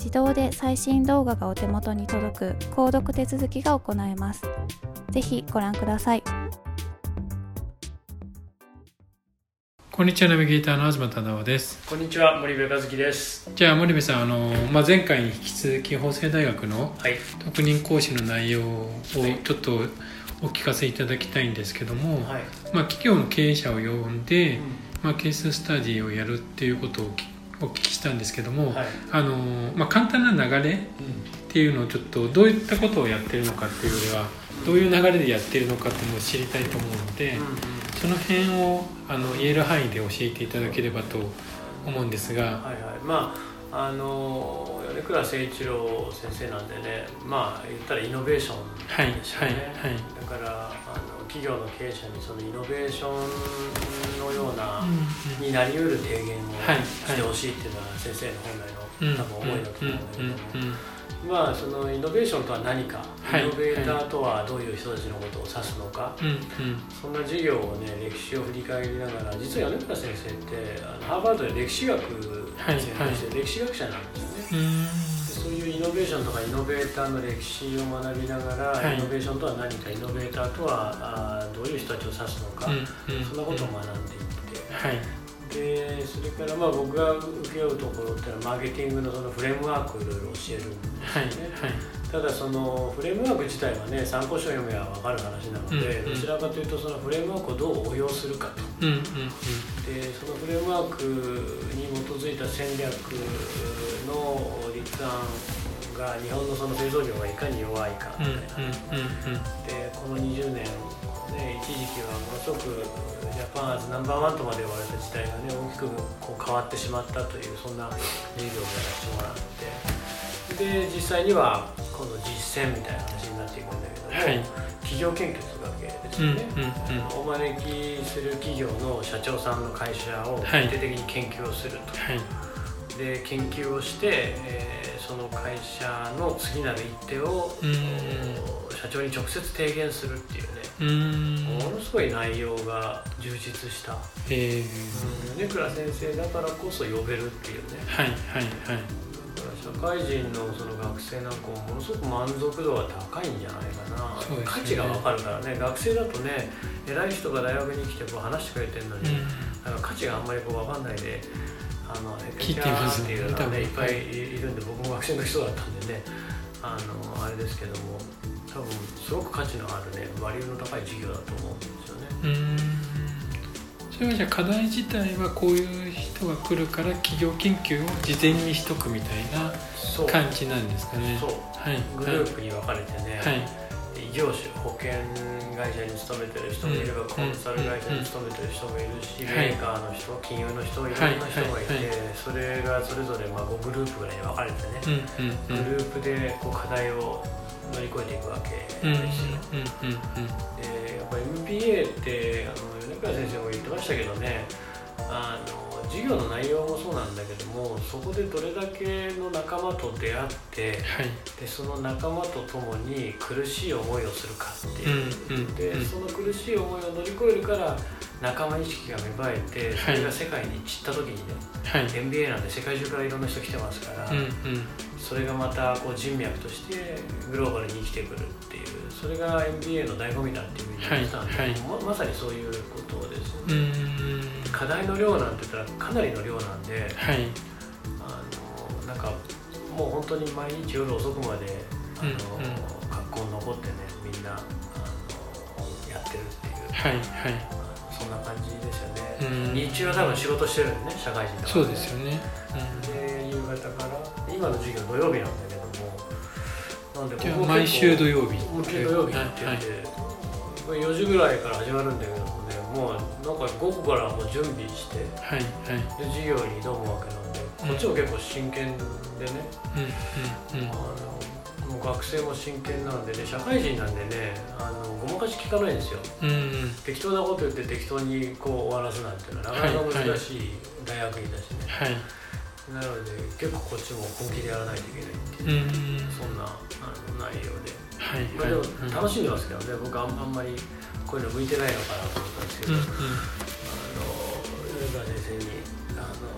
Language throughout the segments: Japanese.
自動で最新動画がお手元に届く購読手続きが行えます。ぜひご覧ください。こんにちはナビゲーターの東忠夫です。こんにちは森部和樹です。じゃあ森部さんあのまあ前回に引き続き法政大学の特任講師の内容をちょっとお聞かせいただきたいんですけども、はい、まあ企業の経営者を呼んで、うん、まあケーススタディをやるっていうことをお聞きしたんですけども、はい、あのまあ、簡単な流れっていうのをちょっとどういったことをやってるのかっていうよりはどういう流れでやってるのかっていうのを知りたいと思うので、その辺をあの言える範囲で教えていただければと思うんですが。はいはい。まああの米倉誠一郎先生なんでねまあ言ったらイノベーションですよね、はいはいはい、だから企業の経営者にそのイノベーションのような、うん、になりうる提言をしてほしいっていうのは先生の本来の多分思いだと思うんだけども。まあ、そのイノベーションとは何か、はい、イノベーターとはどういう人たちのことを指すのか、はい、そんな授業をね歴史を振り返りながら実は米倉先生ってあのハーバードで歴史学専攻して歴史学者なんですよね。そういうイノベーションとかイノベーターの歴史を学びながら、はい、イノベーションとは何かイノベーターとはあどういう人たちを指すのか、そんなことを学んでいって、はい、でそれからまあ僕が請け負うところっていうのはマーケティングのそのフレームワークをいろいろ教えるんですよね、はいはい、ただそのフレームワーク自体はね参考書を読めば分かる話なので、うんうん、どちらかというとそのフレームワークをどう応用するかと、うんうんうん、でそのフレームワークに基づいた戦略の立案が日本のその製造業がいかに弱いかみたいな、でこの20年ね、一時期はものすごくジャパンアーズナンバーワンとまで言われた時代がね大きくこう変わってしまったというそんな授業をやらせてもらってで実際には今度実践みたいな話になっていくんだけども、はい、企業研究するわけですよね、お招きする企業の社長さんの会社を徹底的に研究をすると。はいで研究をして、えー、その会社の次なる一手を社長に直接提言するっていうね。ものすごい内容が充実した、えー、米倉先生だからこそ呼べるっていうね。はいはいはい。社会人のその学生なんかもものすごく満足度は高いんじゃないかな、ね、価値が分かるからね。学生だとね偉い人が大学に来てこう話してくれてるのに、うん、価値があんまりこう分かんないであの聞いてますっていっぱいいるんで僕も学生の人だったんでねあのあれですけども多分すごく価値のあるねバリューの高い授業だと思うんですよね。うん。それはじゃあ課題自体はこういう人が来るから企業研究を事前にしとくみたいな感じなんですかね。そう、はい、グループに分かれてね、はい、異業種保険会社に勤めてる人もいれば、コンサル会社に勤めてる人もいるし、メーカーの人金融の人いろんな人がいて、それがそれぞれまあ5グループぐらいに分かれてね、グループでこう課題を乗り越えていくわけですよ。でやっぱ MBA ってあの米倉先生も言ってましたけどねあの授業の内容もそうなんだけどもそこでどれだけの仲間と出会って、はい、でその仲間と共に苦しい思いをするかっていう、うんうん、でその苦しい思いを乗り越えるから仲間意識が芽生えてそれが世界に散った時にね、はい、MBA なんで世界中からいろんな人来てますから、うんうん、それがまたこう人脈としてグローバルに生きてくるっていうそれが MBA の醍醐味だっていうふうに言ってたんで、はいはい、ままさにそういうことですよね。課題の量なんて言ったらかなりの量なんで、はい、あのなんかもう本当に毎日夜遅くまであの、うんうん、学校に残ってねみんなあのやってるっていう、はいはい、そんな感じですよね。日中は多分仕事してるんでね社会人とか、ね、そうですよね。うん、で夕方から今の授業土曜日なんだけどもなんでここ毎週土曜日。毎週土曜日って言って、はい、4時ぐらいから始まるんだけどもねもうなんか午後からもう準備して、はいはい、で授業に挑むわけなんで、こっちも結構真剣でね、うんうんうん、あのもう学生も真剣なんでね社会人なんでねあのごまかし聞かないんですよ、うんうん、適当なこと言って適当にこう終わらすなんていうのはなかなか難しい。大学院だしね、はい、なので結構こっちも本気でやらないといけないっていう、うん、そんなあの内容で、はいまあ、でも楽しんでますけどね。僕あんまりこういうの向いてないのかなと思ったんですけど、うんうん、あの米川先生にあの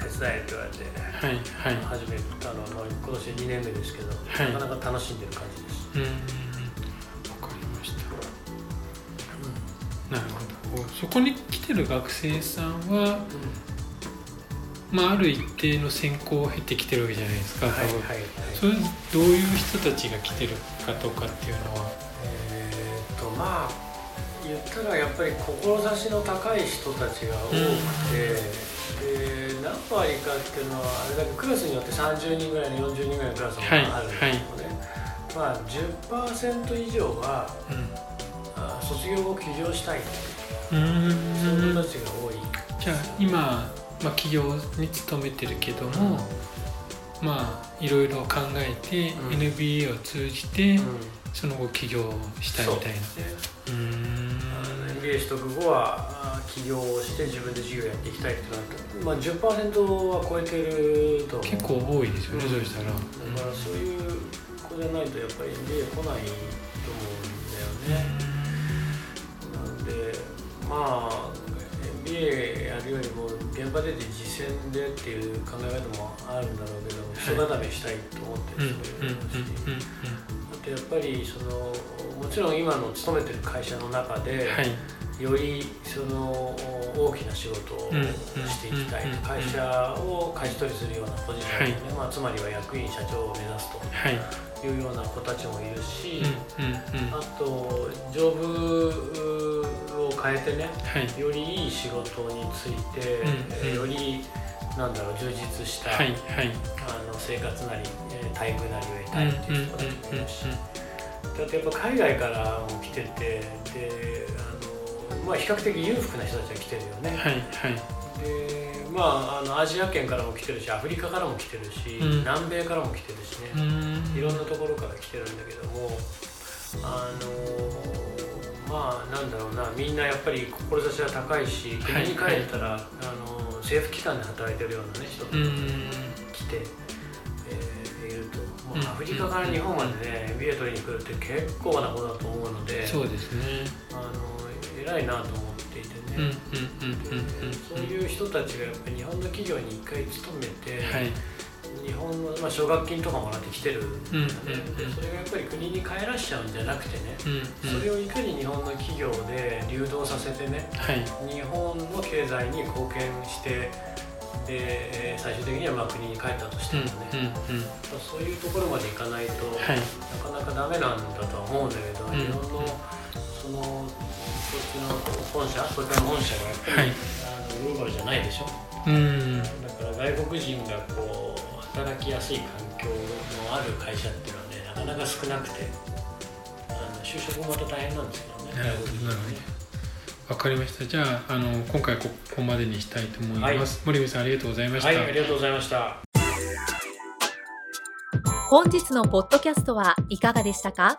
手伝えって言われて、はいはい、始めたのは今年2年目ですけど、はい、なかなか楽しんでる感じです。うんわかりました、うん、なるほど。そこに来てる学生さんは、うん、まあ、ある一定の専攻を経てきてるわけじゃないですか、はいはいはい、それどういう人たちが来てるかとかっていうのは？えー、っとまあ言ったらやっぱり志の高い人たちが多くて、で何割かっていうのはあれだけクラスによって30人ぐらいの40人ぐらいのクラスもあるんですけどね、はいはい、まあ10%以上は、うん、卒業後起業したいそういう人たちが多い。じゃあ今、まあ、企業に勤めてるけども、うん、まあいろいろ考えて、うん、NBA を通じて、その後起業したいみたいな。うん。MBA 取得後は起業をして自分で事業やっていきたいってなると、まあ、10%は超えてると結構多いですよね、うん、そうしたら。だからそういう子じゃないとやっぱり MBA 来ない場出て実践でっていう考え方もあるんだろうけど人固めしたいと思ってる人もいるしあとやっぱりそのもちろん今の勤めてる会社の中で、はい、よりその大きな仕事をしていきたい、会社を舵取りするようなポジションで、ね、はい、まあ、つまりは役員社長を目指すとい。うような子たちもいるし、あとジョブを変えてね、はい、よりいい仕事について、よりなんだろう充実した、あの生活なり待遇なりを得たいっていう人たちもいるし。だってやっぱ海外からも来ててであの、まあ、比較的裕福な人たちが来てるよね。はいはい。でまあ、あのアジア圏からも来てるしアフリカからも来てるし、うん、南米からも来てるしね。いろんなところから来てるんだけどもあのまあなんだろうなみんなやっぱり志は高いし国に帰ったら、はいはい、あの政府機関で働いてるようなね人とか来て。アフリカから日本までね MBA 取りに来るって結構なことだと思うのでそうですね。あの偉いなと思っていてね。そういう人たちがやっぱり日本の企業に一回勤めて、はい、日本の、まあ、奨学金とかもらってきてるんで,、それがやっぱり国に帰らしちゃうんじゃなくてね、うんうん、それをいかに日本の企業で流動させてね、はい、日本の経済に貢献してで最終的にはまあ国に帰ったとしてもね、うんうんうん、そういうところまでいかないと、はい、なかなかダメなんだとは思うんだけど、日本のそのそっちの本社これからの本社がやっぱり、はい、あのグローバルじゃないでしょ、うん、だから外国人がこう働きやすい環境のある会社っていうのはねなかなか少なくて。就就職もまた大変なんですけどねなるほどわかりました。じゃあ、あの今回ここまでにしたいと思います。はい、森部さんありがとうございました。はい、ありがとうございました。本日のポッドキャストはいかがでしたか？